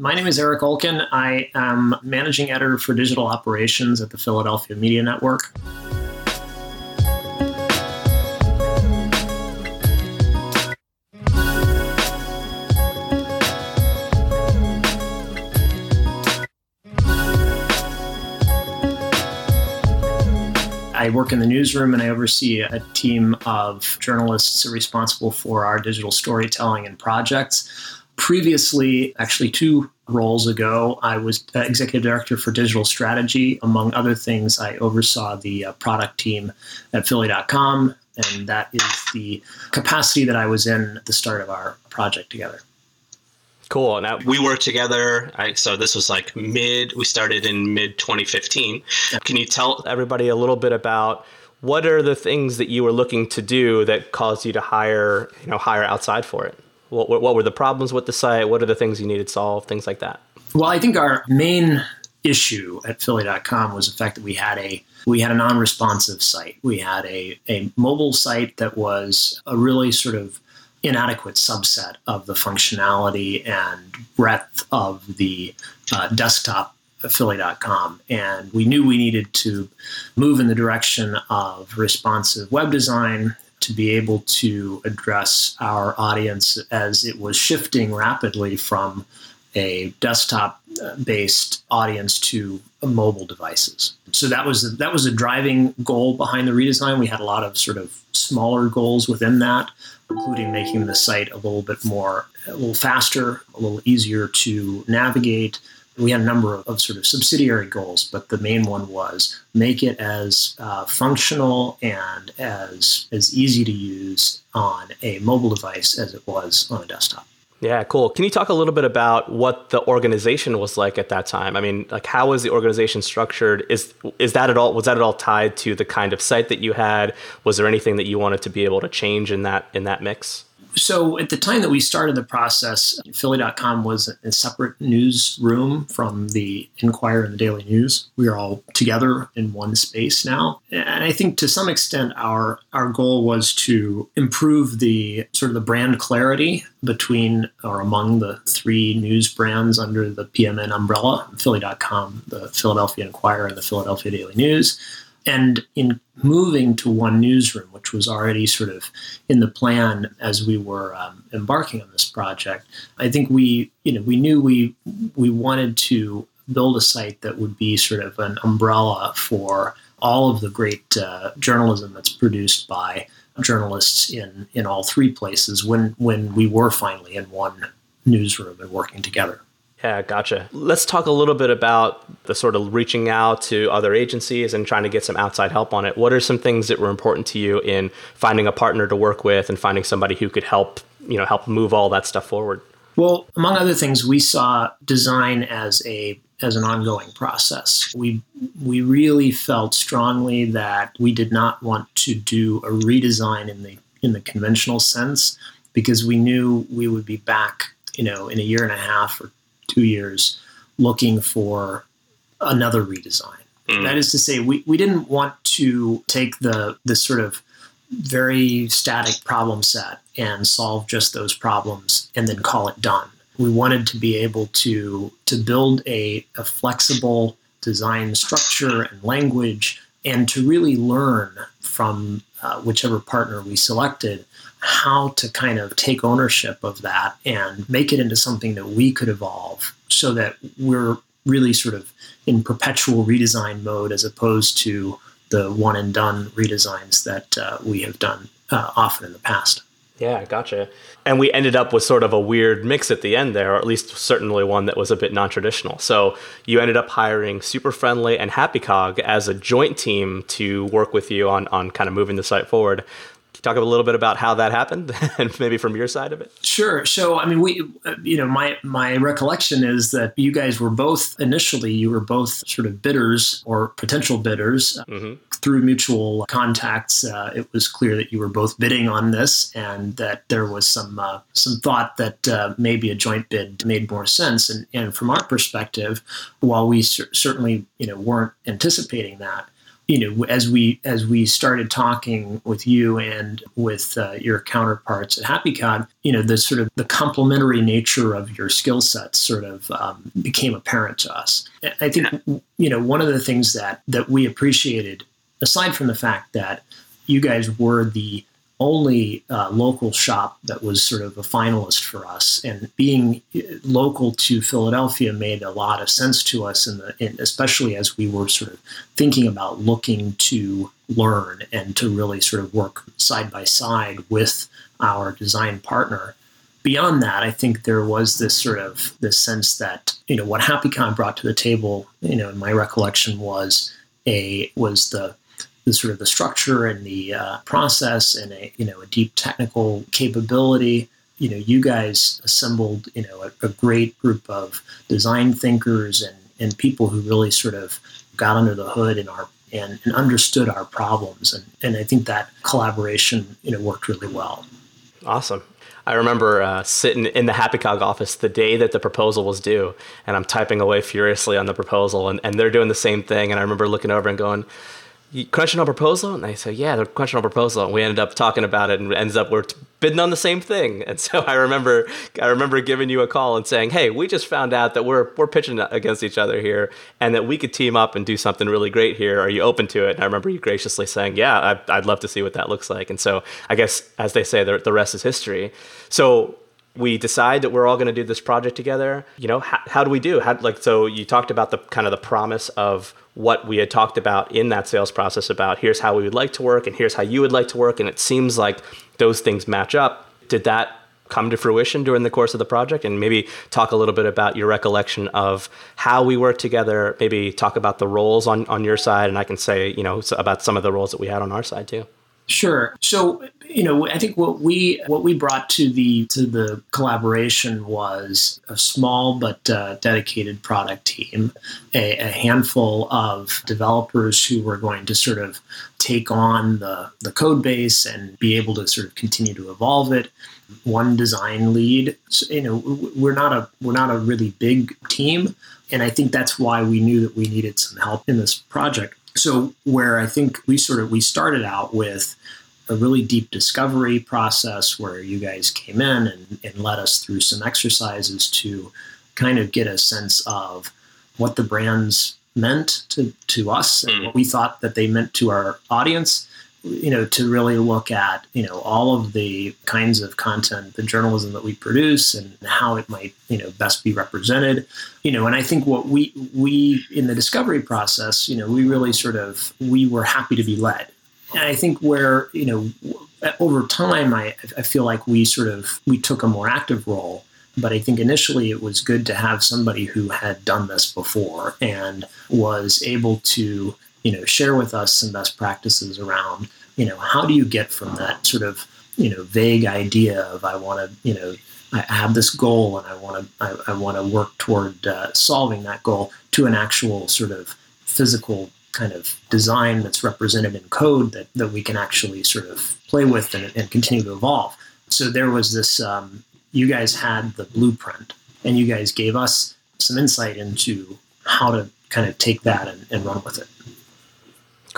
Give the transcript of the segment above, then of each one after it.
My name is Eric Ulken. I am managing editor for digital operations at the Philadelphia Media Network. I work in the newsroom and I oversee a team of journalists responsible for our digital storytelling and projects. Previously, actually, two roles ago, I was executive director for digital strategy. Among other things, I oversaw the uh, product team at Philly.com, and that is the capacity that I was in at the start of our project together. Cool. Now we worked together. I, so this was like mid. We started in mid 2015. Can you tell everybody a little bit about what are the things that you were looking to do that caused you to hire, you know, hire outside for it? What, what were the problems with the site? What are the things you needed solved? Things like that. Well, I think our main issue at Philly.com was the fact that we had a we had a non-responsive site. We had a, a mobile site that was a really sort of inadequate subset of the functionality and breadth of the uh, desktop Philly.com. And we knew we needed to move in the direction of responsive web design to be able to address our audience as it was shifting rapidly from a desktop based audience to mobile devices. So that was that was a driving goal behind the redesign. We had a lot of sort of smaller goals within that including making the site a little bit more, a little faster, a little easier to navigate. We had a number of, of sort of subsidiary goals, but the main one was make it as uh, functional and as as easy to use on a mobile device as it was on a desktop. Yeah, cool. Can you talk a little bit about what the organization was like at that time? I mean, like how was the organization structured? Is is that at all was that at all tied to the kind of site that you had? Was there anything that you wanted to be able to change in that in that mix? So at the time that we started the process, Philly.com was a separate newsroom from the Inquirer and the Daily News. We are all together in one space now. And I think to some extent our our goal was to improve the sort of the brand clarity between or among the three news brands under the PMN umbrella, Philly.com, the Philadelphia Inquirer, and the Philadelphia Daily News. And in moving to one newsroom, which was already sort of in the plan as we were um, embarking on this project, I think we, you know, we knew we we wanted to build a site that would be sort of an umbrella for all of the great uh, journalism that's produced by journalists in in all three places when when we were finally in one newsroom and working together. Yeah, gotcha. Let's talk a little bit about the sort of reaching out to other agencies and trying to get some outside help on it. What are some things that were important to you in finding a partner to work with and finding somebody who could help, you know, help move all that stuff forward? Well, among other things, we saw design as a as an ongoing process. We we really felt strongly that we did not want to do a redesign in the in the conventional sense because we knew we would be back, you know, in a year and a half or two years looking for another redesign. Mm. That is to say, we, we didn't want to take the this sort of very static problem set and solve just those problems and then call it done. We wanted to be able to to build a, a flexible design structure and language and to really learn from uh, whichever partner we selected how to kind of take ownership of that and make it into something that we could evolve so that we're really sort of in perpetual redesign mode as opposed to the one and done redesigns that uh, we have done uh, often in the past. Yeah, gotcha. And we ended up with sort of a weird mix at the end there, or at least certainly one that was a bit non traditional. So you ended up hiring Super Friendly and HappyCog as a joint team to work with you on, on kind of moving the site forward talk a little bit about how that happened and maybe from your side of it? Sure. So i mean we you know my my recollection is that you guys were both initially you were both sort of bidders or potential bidders mm-hmm. through mutual contacts. Uh, it was clear that you were both bidding on this and that there was some uh, some thought that uh, maybe a joint bid made more sense. And, and from our perspective while we cer- certainly you know weren't anticipating that you know, as we as we started talking with you and with uh, your counterparts at HappyCog, you know, the sort of the complementary nature of your skill sets sort of um, became apparent to us. I think you know one of the things that that we appreciated, aside from the fact that you guys were the only uh, local shop that was sort of a finalist for us. And being uh, local to Philadelphia made a lot of sense to us, in the, in, especially as we were sort of thinking about looking to learn and to really sort of work side by side with our design partner. Beyond that, I think there was this sort of this sense that you know what HappyCog brought to the table. You know, in my recollection was a was the the sort of the structure and the uh, process and a you know a deep technical capability you know you guys assembled you know a, a, great group of design thinkers and and people who really sort of got under the hood and our and, and understood our problems. And and I think that collaboration you know worked really well. Awesome. I remember uh, sitting in the HappyCog office the day that the proposal was due, and I'm typing away furiously on the proposal, and, and they're doing the same thing. And I remember looking over and going, question on proposal? And I said, yeah, the question on proposal. And we ended up talking about it and ends up we're bidding on the same thing. And so I remember, I remember giving you a call and saying, hey, we just found out that we're, we're pitching against each other here and that we could team up and do something really great here. Are you open to it? And I remember you graciously saying, yeah, I'd, I'd love to see what that looks like. And so I guess, as they say, the, the rest is history. So we decide that we're all going to do this project together you know how, how do we do? How like so you talked about the kind of the promise of what we had talked about in that sales process about here's how we would like to work and here's how you would like to work and it seems like those things match up. Did that come to fruition during the course of the project? And maybe talk a little bit about your recollection of how we worked together. Maybe talk about the roles on, on your side and i can say you know about some of the roles that we had on our side too Sure. So, you know, I think what we what we brought to the to the collaboration was a small but uh, dedicated product team, a, a, handful of developers who were going to sort of take on the the code base and be able to sort of continue to evolve it. One design lead. So, you know, we're not a we're not a really big team, and I think that's why we knew that we needed some help in this project. So where I think we sort of we started out with a really deep discovery process where you guys came in and, and led us through some exercises to kind of get a sense of what the brands meant to, to us and hmm. what we thought that they meant to our audience you know to really look at you know all of the kinds of content the journalism that we produce and how it might you know best be represented you know and i think what we we in the discovery process you know we really sort of we were happy to be led and I think where you know over time, I, I feel like we sort of we took a more active role. But I think initially it was good to have somebody who had done this before and was able to you know share with us some best practices around you know how do you get from that sort of you know vague idea of I want to you know I have this goal and I want to I, I want to work toward uh, solving that goal to an actual sort of physical kind of design that's represented in code that, that we can actually sort of play with and, and continue to evolve. So there was this, um, you guys had the blueprint and you guys gave us some insight into how to kind of take that and, and run with it.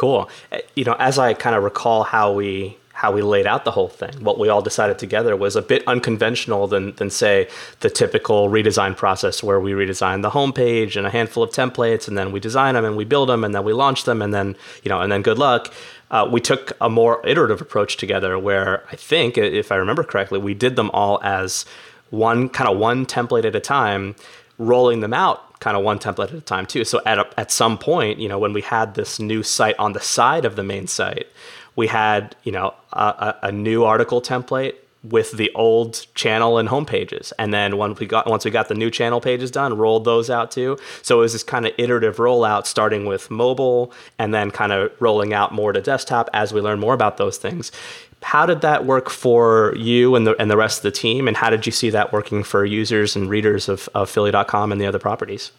Cool. You know, as I kind of recall how we how we laid out the whole thing. What we all decided together was a bit unconventional than, than say, the typical redesign process where we redesign the homepage and a handful of templates, and then we design them and we build them and then we launch them, and then you know, and then good luck. Uh, we took a more iterative approach together, where I think, if I remember correctly, we did them all as one kind of one template at a time, rolling them out kind of one template at a time too. So at a, at some point, you know, when we had this new site on the side of the main site, we had you know a, a, new article template with the old channel and home pages. And then once we got once we got the new channel pages done rolled those out too. So it was this kind of iterative rollout starting with mobile and then kind of rolling out more to desktop as we learn more about those things how did that work for you and the and the rest of the team and how did you see that working for users and readers of, of philly.com and the other properties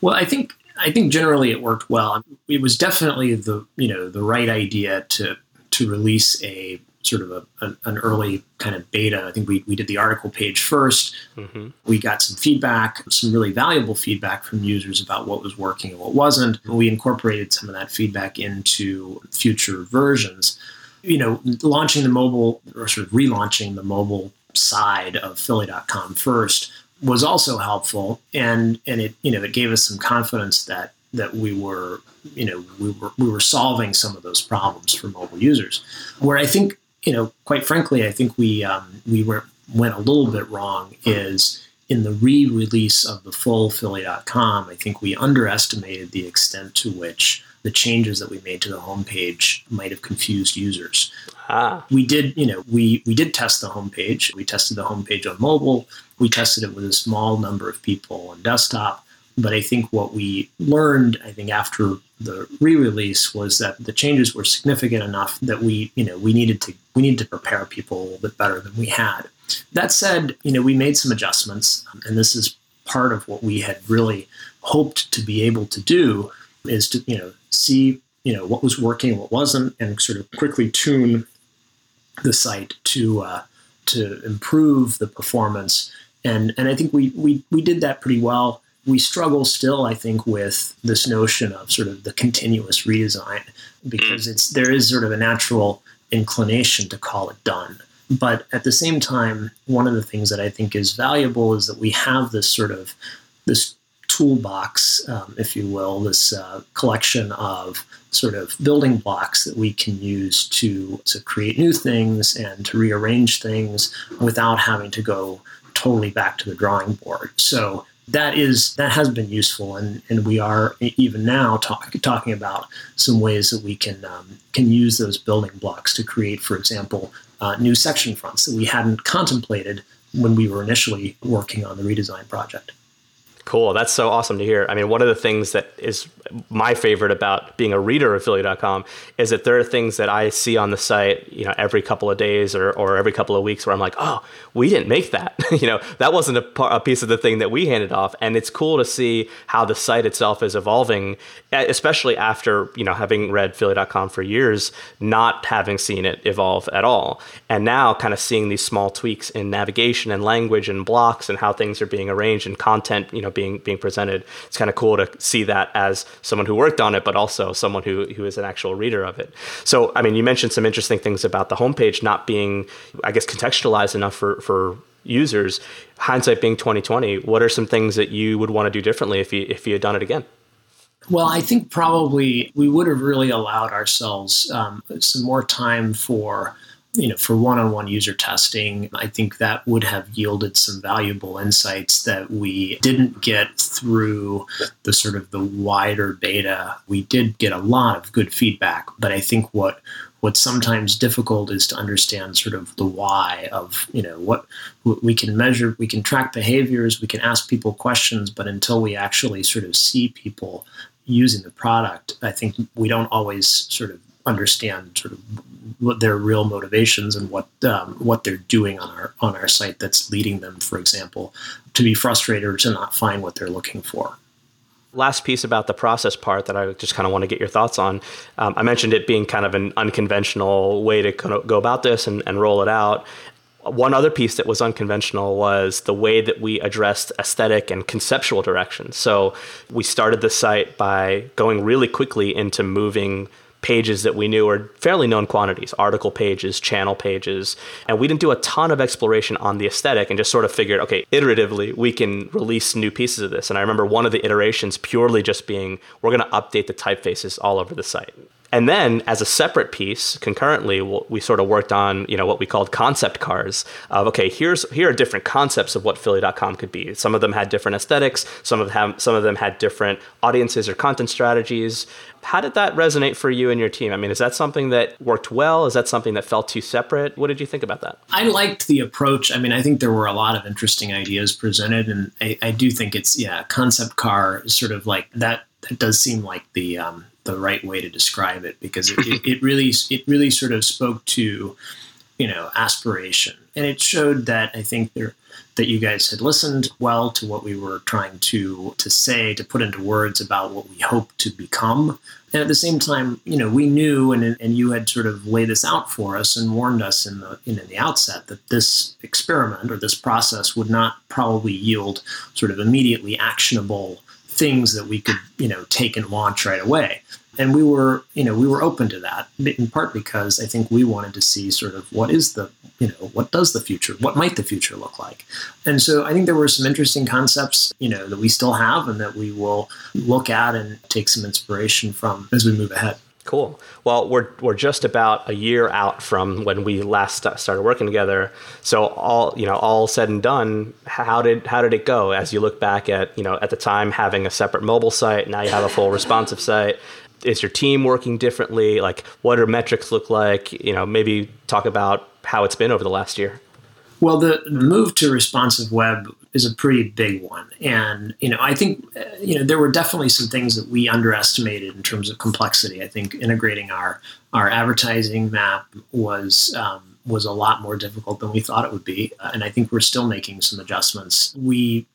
well i think I think generally it worked well. It was definitely the you know the right idea to to release a sort of a, an, an, early kind of beta. I think we, we did the article page 1st mm-hmm. We got some feedback, some really valuable feedback from users about what was working and what wasn't. And we incorporated some of that feedback into future versions. You know, launching the mobile or sort of relaunching the mobile side of Philly.com first was also helpful, and and it you know it gave us some confidence that that we were you know we were we were solving some of those problems for mobile users. Where I think you know quite frankly I think we um, we were went a little bit wrong is in the re-release of the full Philly.com. I think we underestimated the extent to which the changes that we made to the homepage might have confused users. Ah. We did, you know, we we did test the homepage. We tested the homepage on mobile. We tested it with a small number of people on desktop. But I think what we learned, I think after the re-release, was that the changes were significant enough that we, you know, we needed to we needed to prepare people a little bit better than we had. That said, you know, we made some adjustments, and this is part of what we had really hoped to be able to do is to, you know, see, you know, what was working, what wasn't, and sort of quickly tune the site to uh, to improve the performance. And and I think we we we did that pretty well. We struggle still, I think, with this notion of sort of the continuous redesign because it's there is sort of a natural inclination to call it done. But at the same time, one of the things that I think is valuable is that we have this sort of this toolbox, um, if you will, this uh, collection of sort of building blocks that we can use to to create new things and to rearrange things without having to go totally back to the drawing board. So that is that has been useful, and and we are even now talk, talking about some ways that we can um, can use those building blocks to create, for example, uh, new section fronts that we hadn't contemplated when we were initially working on the redesign project. Cool. That's so awesome to hear. I mean, one of the things that is my favorite about being a reader of Philly.com is that there are things that I see on the site, you know, every couple of days or, or every couple of weeks where I'm like, oh, we didn't make that. you know, that wasn't a, a, piece of the thing that we handed off. And it's cool to see how the site itself is evolving, especially after, you know, having read Philly.com for years, not having seen it evolve at all. And now kind of seeing these small tweaks in navigation and language and blocks and how things are being arranged and content, you know, being, being presented. It's kind of cool to see that as someone who worked on it, but also someone who, who is an actual reader of it. So, I mean, you mentioned some interesting things about the homepage not being, I guess, contextualized enough for, for users. Hindsight being 2020, what are some things that you would want to do differently if you, if you had done it again? Well, I think probably we would have really allowed ourselves um, some more time for you know, for one-on-one user testing, I think that would have yielded some valuable insights that we didn't get through the sort of the wider beta. We did get a lot of good feedback, but I think what what's sometimes difficult is to understand sort of the why of you know what we can measure we can track behaviors we can ask people questions but until we actually sort of see people using the product i think we don't always sort of understand sort of what their real motivations and what um, what they're doing on our on our site that's leading them, for example, to be frustrated or to not find what they're looking for. Last piece about the process part that I just kind of want to get your thoughts on. Um, I mentioned it being kind of an unconventional way to kind of go about this and, and roll it out. One other piece that was unconventional was the way that we addressed aesthetic and conceptual direction. So we started the site by going really quickly into moving pages that we knew were fairly known quantities article pages, channel pages. And we didn't do a ton of exploration on the aesthetic and just sort of figured, okay, iteratively, we can release new pieces of this. And I remember one of the iterations purely just being, we're going to update the typefaces all over the site. And then, as a separate piece, concurrently, we sort of worked on you know what we called concept cars of okay, here's here are different concepts of what Philly.com could be. Some of them had different aesthetics. Some of them some of them had different audiences or content strategies. How did that resonate for you and your team? I mean, is that something that worked well? Is that something that felt too separate? What did you think about that? I liked the approach. I mean, I think there were a lot of interesting ideas presented, and I, I do think it's yeah, concept car is sort of like that. That does seem like the um, the right way to describe it because it, it, it, really it really sort of spoke to you know aspiration and it showed that I think there that you guys had listened well to what we were trying to to say, to put into words about what we hope to become. And at the same time, you know, we knew, and and you had sort of laid this out for us and warned us in the in the outset that this experiment or this process would not probably yield sort of immediately actionable things that we could, you know, take and launch right away. And we were you know we were open to that in part because i think we wanted to see sort of what is the you know what does the future what might the future look like? And so i think there were some interesting concepts you know that we still have and that we will look at and take some inspiration from as we move ahead Cool. Well, we're we're just about a year out from when we last started working together. So all you know, all said and done, how did how did it go? As you look back at you know at the time having a separate mobile site, now you have a full responsive site is your team working differently? Like, what do metrics look like? You know, maybe talk about how it's been over the last year. Well, the move to responsive web is a pretty big one, and you know, I think uh, you know there were definitely some things that we underestimated in terms of complexity. I think integrating our our advertising map was um, was a lot more difficult than we thought it would be, uh, and I think we're still making some adjustments. We,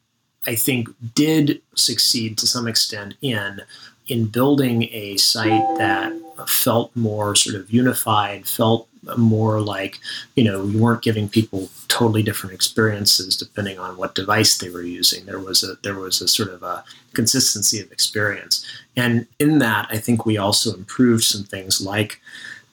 I think, did succeed to some extent in in building a site that felt more sort of unified, felt more like, you know, we weren't giving people totally different experiences depending on what device they were using. There was a there was a sort of a consistency of experience. And in that, I think we also improved some things like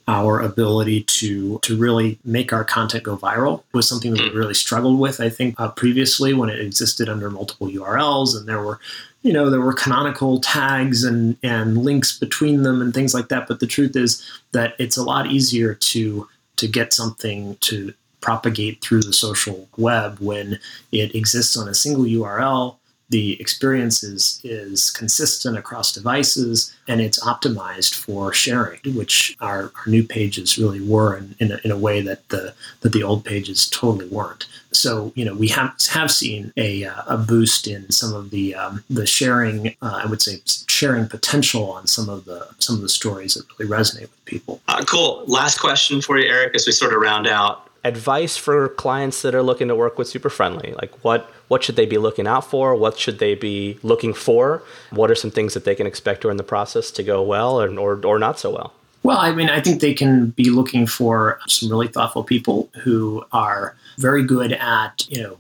our ability to to really make our content go viral was something that we really struggled with i think uh, previously when it existed under multiple urls and there were you know there were canonical tags and and links between them and things like that. But the truth is that it's a lot easier to to get something to propagate through the social web when it exists on a single url the experience is, is consistent across devices and it's optimized for sharing, which our, our new pages really were in, in, a, in a way that the, that the old pages totally weren't. So, you know, we have, have seen a, uh, a boost in some of the, um, the sharing, uh, I would say sharing potential on some of the, some of the stories that really resonate with people. Uh, cool. Last question for you, Eric, as we sort of round out advice for clients that are looking to work with super friendly like what what should they be looking out for what should they be looking for what are some things that they can expect during the process to go well or, or, or not so well well i mean i think they can be looking for some really thoughtful people who are very good at you know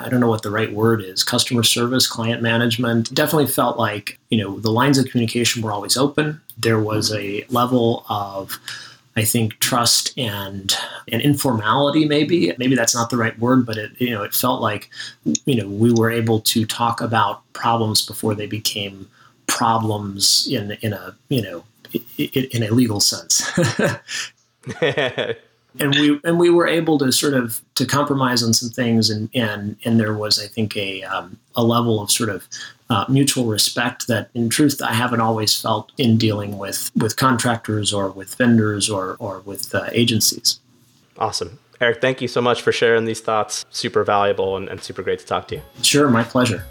I don't know what the right word is, customer service, client management. Definitely felt like, you know, the lines of communication were always open. There was a level of I think trust and and informality maybe maybe that's not the right word but it you know it felt like you know we were able to talk about problems before they became problems in in a you know in a legal sense and we and we were able to sort of to compromise on some things and and and there was I think a um, a level of sort of uh, mutual respect that in truth I haven't always felt in dealing with with contractors or with vendors or or with uh, agencies. Awesome. Eric, thank you so much for sharing these thoughts. Super valuable and, and super great to talk to you. Sure, my pleasure.